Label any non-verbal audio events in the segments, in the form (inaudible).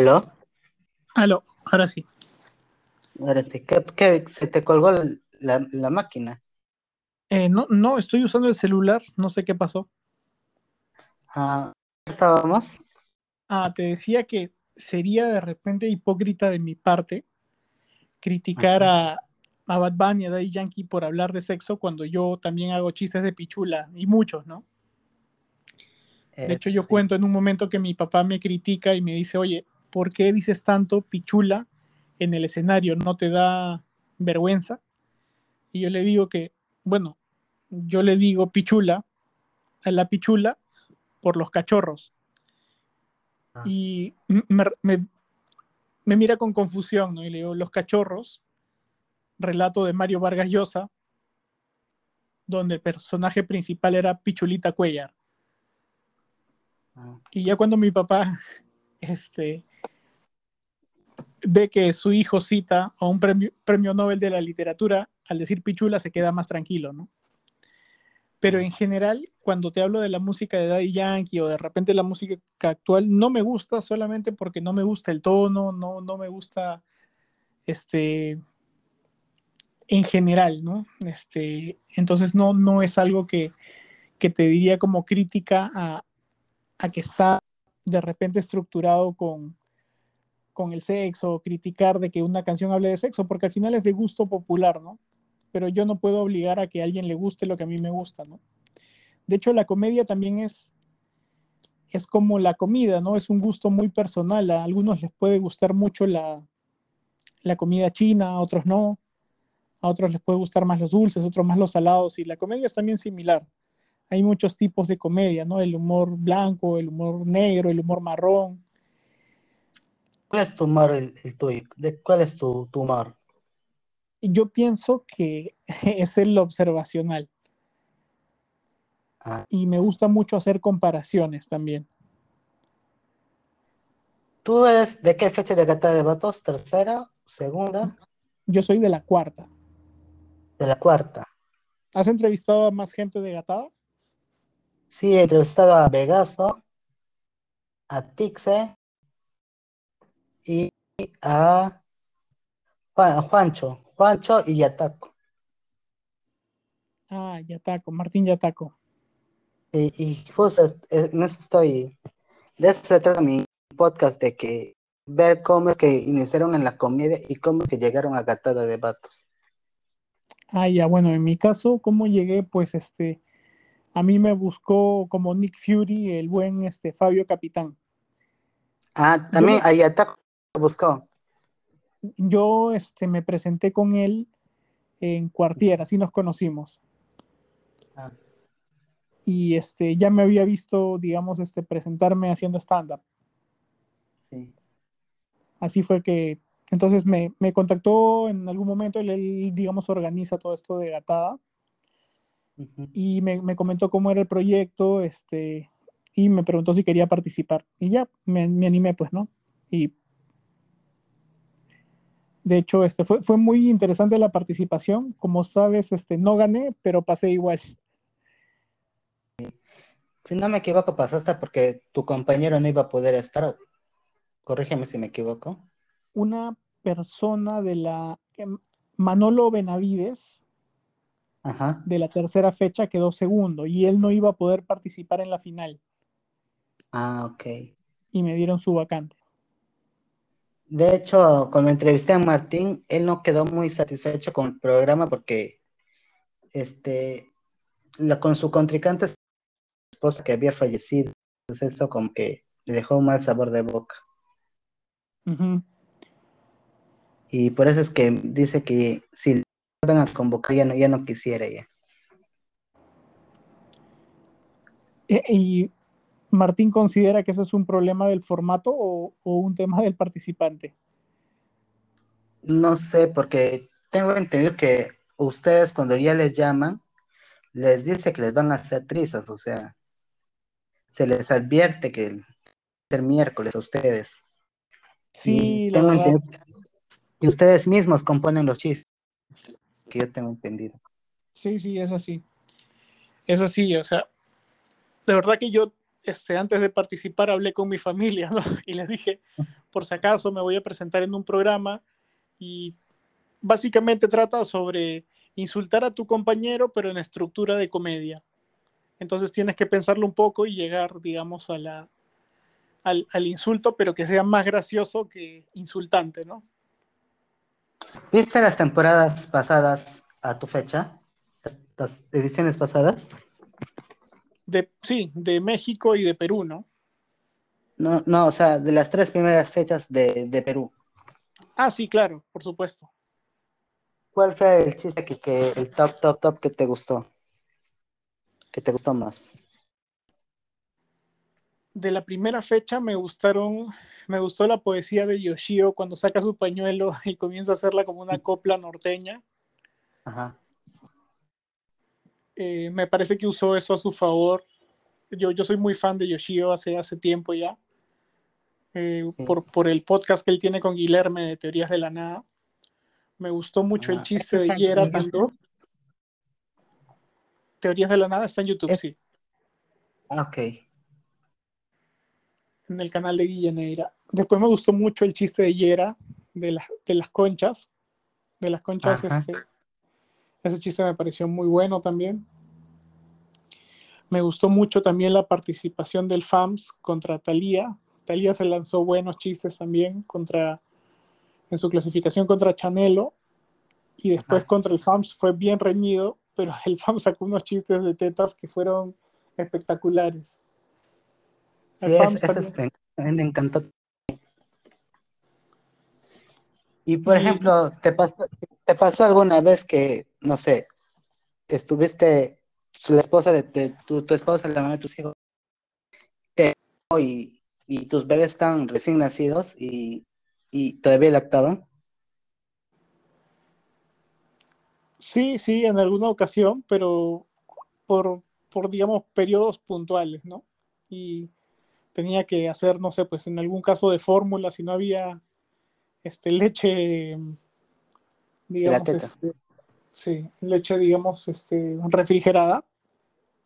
¿Aló? Aló, ahora sí. Espérate, ¿qué, qué- se te colgó la, la máquina? Eh, no, no, estoy usando el celular, no sé qué pasó. Ah, estábamos. Ah, te decía que sería de repente hipócrita de mi parte criticar a, a Bad Bunny, a Daddy Yankee por hablar de sexo cuando yo también hago chistes de pichula y muchos, ¿no? De hecho, yo sí. cuento en un momento que mi papá me critica y me dice, oye, ¿por qué dices tanto pichula en el escenario? ¿No te da vergüenza? Y yo le digo que, bueno, yo le digo pichula a la pichula por los cachorros. Ah. Y m- me, me- me mira con confusión, ¿no? Y le digo, los cachorros, relato de Mario Vargas Llosa, donde el personaje principal era Pichulita Cuellar. Ah, Y ya cuando mi papá (laughs) este, ve que su hijo cita a un premio, premio Nobel de la literatura, al decir pichula se queda más tranquilo, ¿no? Pero en general, cuando te hablo de la música de Daddy Yankee o de repente la música actual, no me gusta solamente porque no me gusta el tono, no, no me gusta este en general, ¿no? Este, entonces no, no es algo que, que te diría como crítica a, a que está de repente estructurado con, con el sexo, criticar de que una canción hable de sexo, porque al final es de gusto popular, ¿no? Pero yo no puedo obligar a que a alguien le guste lo que a mí me gusta, ¿no? De hecho, la comedia también es, es como la comida, ¿no? Es un gusto muy personal. A algunos les puede gustar mucho la, la comida china, a otros no. A otros les puede gustar más los dulces, a otros más los salados. Y la comedia es también similar hay muchos tipos de comedia, ¿no? El humor blanco, el humor negro, el humor marrón. ¿Cuál es tu humor, el, el tuyo? ¿De cuál es tu, tu? Y Yo pienso que (laughs) es el observacional Ah, y me gusta mucho hacer comparaciones también. ¿Tú eres de qué fecha de Gata de Vatos? ¿Tercera? ¿Segunda? Yo soy de la cuarta. De la cuarta. ¿Has entrevistado a más gente de Gatada? Sí, he entrevistado a Vegaso, a Tixe y a Juan- a Juancho, Juancho y Yataco. Ah, Yataco, Martín Yataco. Y, y justo es- en eso estoy, de eso se trata mi podcast, de que ver cómo es que iniciaron en la comedia y cómo es que llegaron a Gatada de Vatos. Ah, ya, bueno, en mi caso, ¿cómo llegué? Pues este, a mí me buscó como Nick Fury, el buen este, Fabio Capitán. Ah, también no- a Buscó. Yo este, me presenté con él en Cuartier, así nos conocimos. Ah. Y este, ya me había visto, digamos, este, presentarme haciendo stand-up. Sí. Así fue que, entonces me, me contactó en algún momento, él, él, digamos, organiza todo esto de Gatada y me, me comentó cómo era el proyecto, este, y me preguntó si quería participar. Y ya, me, me animé, pues, ¿no? Y de hecho, este, fue, fue muy interesante la participación. Como sabes, este, no gané, pero pasé igual. Si no me equivoco, pasaste porque tu compañero no iba a poder estar. Corrígeme si me equivoco. Una persona de la... Manolo Benavides, Ajá. de la tercera fecha, quedó segundo y él no iba a poder participar en la final Ah, ok. y me dieron su vacante. De hecho, cuando entrevisté a Martín, él no quedó muy satisfecho con el programa porque este, la, con su contrincante, esposa que había fallecido, entonces eso como que le dejó un mal sabor de boca. Y por eso es que dice que si le vuelven a convocar ya no, ya no quisiera ya. E- Y Martín considera que ese es un problema del formato o, o un tema del participante. No sé, porque tengo entendido que ustedes cuando ya les llaman, les dice que les van a hacer trizas, o sea, se les advierte que el ser miércoles a ustedes. Sí, Y la verdad. que ustedes mismos componen los chistes, que yo tengo entendido. Sí, sí, es así. Es así, o sea, de verdad que yo este, antes de participar hablé con mi familia ¿no? (laughs) y les dije, por si acaso me voy a presentar en un programa y básicamente trata sobre insultar a tu compañero pero en estructura de comedia. Entonces tienes que pensarlo un poco y llegar, digamos, a la, al, al insulto, pero que sea más gracioso que insultante, ¿no? ¿Viste las temporadas pasadas a tu fecha? Las ediciones pasadas. De, sí, de México y de Perú, ¿no? No, no, o sea, de las tres primeras fechas de, de Perú. Ah, sí, claro, por supuesto. ¿Cuál fue el chiste que, que el top, top, top que te gustó? Que te gustó más. De la primera fecha me gustaron, me gustó la poesía de Yoshio cuando saca su pañuelo (laughs) y comienza a hacerla como una copla norteña. Ajá. Eh, me parece que usó eso a su favor. Yo, yo soy muy fan de Yoshio hace, hace tiempo ya. Eh, Sí. por, por el podcast que él tiene con Guilherme de Teorías de la Nada. Me gustó mucho el Ah, chiste de ¿está en Yera también. Teorías de la Nada está en YouTube, Es- sí. Ah, Ok. en el canal de Guilleneira. Después me gustó mucho el chiste de Yera, de, las de las conchas. De las conchas, este, ese chiste me pareció muy bueno también. Me gustó mucho también la participación del FAMS contra Thalía. Thalía se lanzó buenos chistes también contra, en su clasificación contra Chanelo. Y después contra el FAMS fue bien reñido, pero el FAMS sacó unos chistes de tetas que fueron espectaculares. El Sí, FAMS también- me, encantó. Y por ejemplo, ¿te pasó, ¿te pasó alguna vez que, no sé, estuviste, la esposa de, tu, esposa, la mamá de tus hijos, y, y tus bebés están recién nacidos y, y todavía lactaban? Sí, sí, en alguna ocasión, pero por, por, digamos, periodos puntuales, ¿no? Y tenía que hacer, no sé, pues en algún caso de fórmula, si no había este, leche, digamos, este, sí, leche, digamos, este, refrigerada,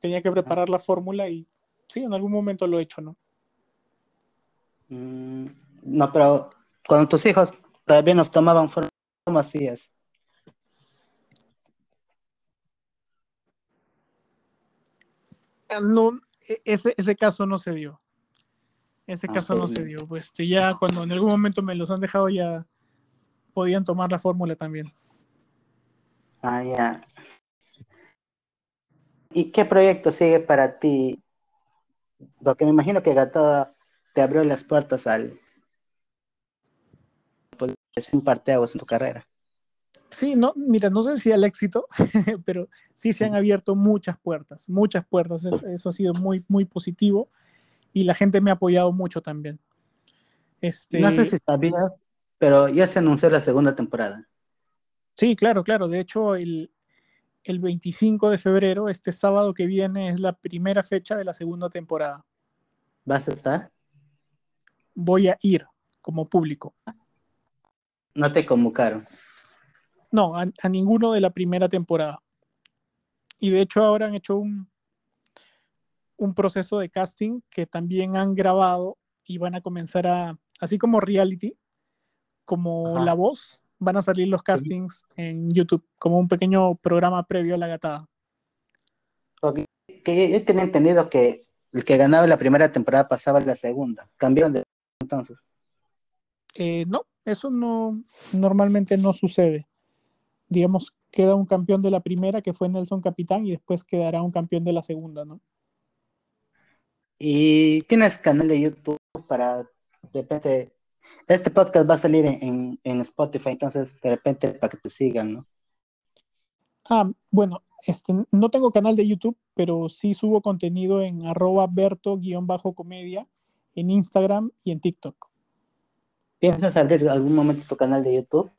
tenía que preparar la fórmula y sí, en algún momento lo he hecho, ¿no? Mm, no, pero cuando tus hijos todavía no tomaban forma, ¿cómo hacías? Ah, No, e- ese, ese caso no se dio. Ese Ah, caso no se dio. Pues este, ya cuando en algún momento me los han dejado, ya podían tomar la fórmula también. Ah, ya. ¿Y qué proyecto sigue para ti? Porque me imagino que Gatada te abrió las puertas al ser un parteaguas en tu carrera. Sí, no, mira, no sé si al éxito, (laughs) pero sí se han abierto muchas puertas, muchas puertas. Es- eso ha sido muy, muy positivo y la gente me ha apoyado mucho también. Este, No sé si sabías, pero ya se anunció la segunda temporada. Sí, claro, claro. De hecho, el, el 25 de febrero, este sábado que viene, es la primera fecha de la segunda temporada. ¿Vas a estar? Voy a ir como público. No te convocaron. No, a, a ninguno de la primera temporada. Y de hecho ahora han hecho un, un proceso de casting que también han grabado y van a comenzar a, así como reality, como Ajá. La Voz, van a salir los castings en YouTube, como un pequeño programa previo a la gatada. Porque que yo, yo tenía entendido que el que ganaba la primera temporada pasaba a la segunda. Cambiaron de entonces. Eh, no, eso no, normalmente no sucede. Digamos, queda un campeón de la primera, que fue Nelson Capitán, y después quedará un campeón de la segunda, ¿no? Y tienes canal de YouTube para de repente. Este podcast va a salir en, en, en Spotify, entonces de repente para que te sigan, ¿no? Ah, bueno, este, no tengo canal de YouTube, pero sí subo contenido en arroba berto-comedia en Instagram y en TikTok. ¿Piensas abrir algún momento tu canal de YouTube?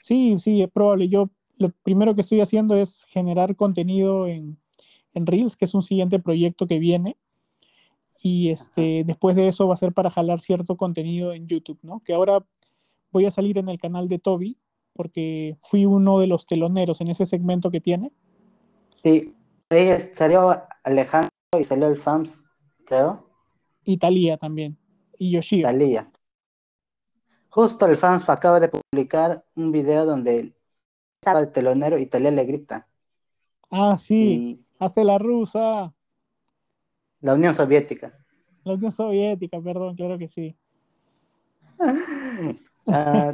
Sí, sí, es probable. Yo lo primero que estoy haciendo es generar contenido en, en Reels, que es un siguiente proyecto que viene. Y este, después de eso va a ser para jalar cierto contenido en YouTube, ¿no? Que ahora voy a salir en el canal de Toby, porque fui uno de los teloneros en ese segmento que tiene. Sí, salió Alejandro y salió el FAMS, creo. Y Talía también. Y Yoshio. Talía. Justo el fans acaba de publicar un video donde estaba de telonero y Talía le grita. Ah, sí. Y Hasta la rusa. La Unión Soviética. La Unión Soviética, perdón, claro que sí. (laughs) Ah,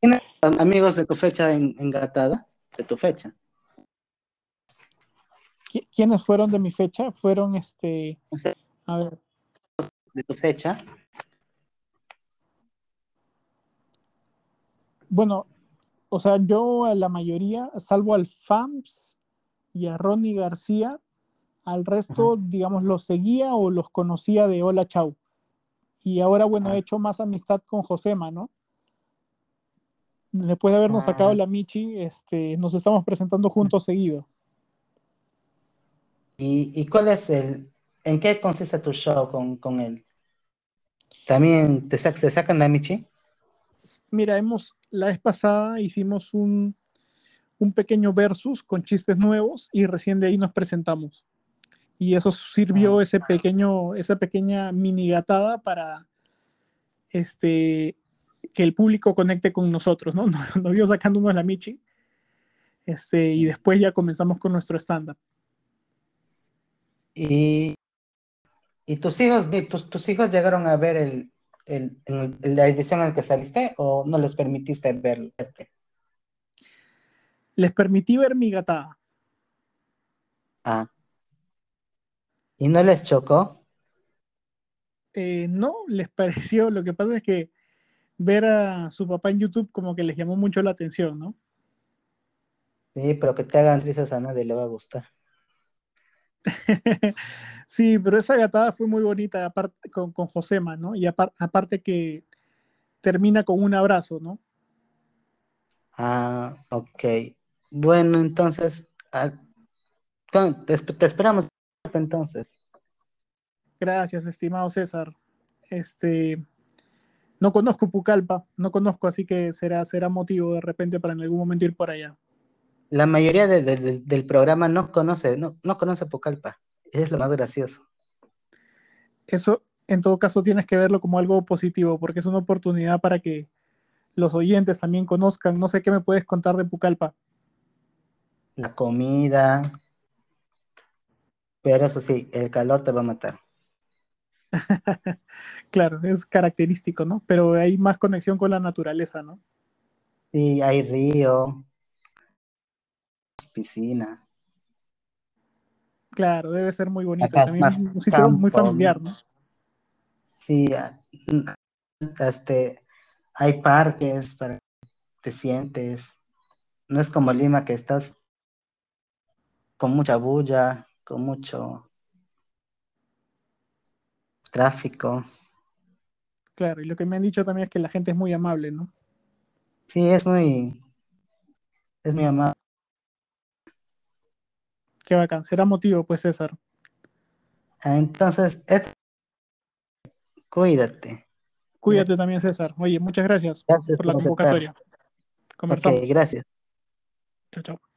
¿Tienes amigos de tu fecha en- engatada? De tu fecha. ¿Qui- ¿Quiénes fueron de mi fecha? Fueron este. A ver, de tu fecha. bueno, o sea, yo a la mayoría, salvo al FAMS y a Ronnie García, al resto, digamos, los seguía o los conocía de Hola Chau. Y ahora, bueno, Ah. he hecho más amistad con Josema, ¿no? Después de habernos Ah. sacado la Michi, este, nos estamos presentando juntos seguido. ¿Y, y cuál es el, en qué consiste tu show con, con él? ¿También te, sac- se sacan la Michi? Mira, hemos, la vez pasada hicimos un, un pequeño versus con chistes nuevos y recién de ahí nos presentamos. Y eso sirvió Ah. ese pequeño, esa pequeña mini gatada para este, que el público conecte con nosotros, ¿no? (laughs) Nos, nos vio sacándonos la michi. Este, y después ya comenzamos con nuestro stand-up. Y, y tus hijos, tus, tus hijos llegaron a ver el, el- la edición en la que saliste o no les permitiste ver, verte? Les permití ver mi gatada. Ah. ¿Y no les chocó? Eh, no, les pareció, lo que pasa es que ver a su papá en YouTube como que les llamó mucho la atención, ¿no? Sí, pero que te hagan risas a nadie le va a gustar. (laughs) sí, pero esa gatada fue muy bonita aparte con, con Josema, ¿no? Y apar- aparte que termina con un abrazo, ¿no? Ah, ok. Bueno, entonces, ah, ¿cuándo- te, esp- te esperamos entonces. Gracias, estimado César. Este, no conozco Pucallpa, no conozco, así que será, será motivo de repente para en algún momento ir por allá. La mayoría de- de- de- del programa no conoce, no, no conoce Pucallpa. Es lo más gracioso. Eso, en todo caso, tienes que verlo como algo positivo, porque es una oportunidad para que los oyentes también conozcan. No sé qué me puedes contar de Pucallpa. La comida. Pero eso sí, el calor te va a matar. (laughs) Claro, es característico, ¿no? Pero hay más conexión con la naturaleza, ¿no? Sí, hay río, piscina. Claro, debe ser muy bonito. Acá También más un sitio muy familiar, ¿no? Sí, este, hay parques para que te sientes. No es como Lima que estás con mucha bulla, con mucho tráfico. Claro, y lo que me han dicho también es que la gente es muy amable, ¿no? Sí, es muy, es muy amable. Qué bacán. Será motivo, pues, César. Ah, Entonces, es- cuídate. Cuídate también, César. Oye, muchas gracias Gracias por la por convocatoria. Conversamos. Ok, gracias. Chao, chao.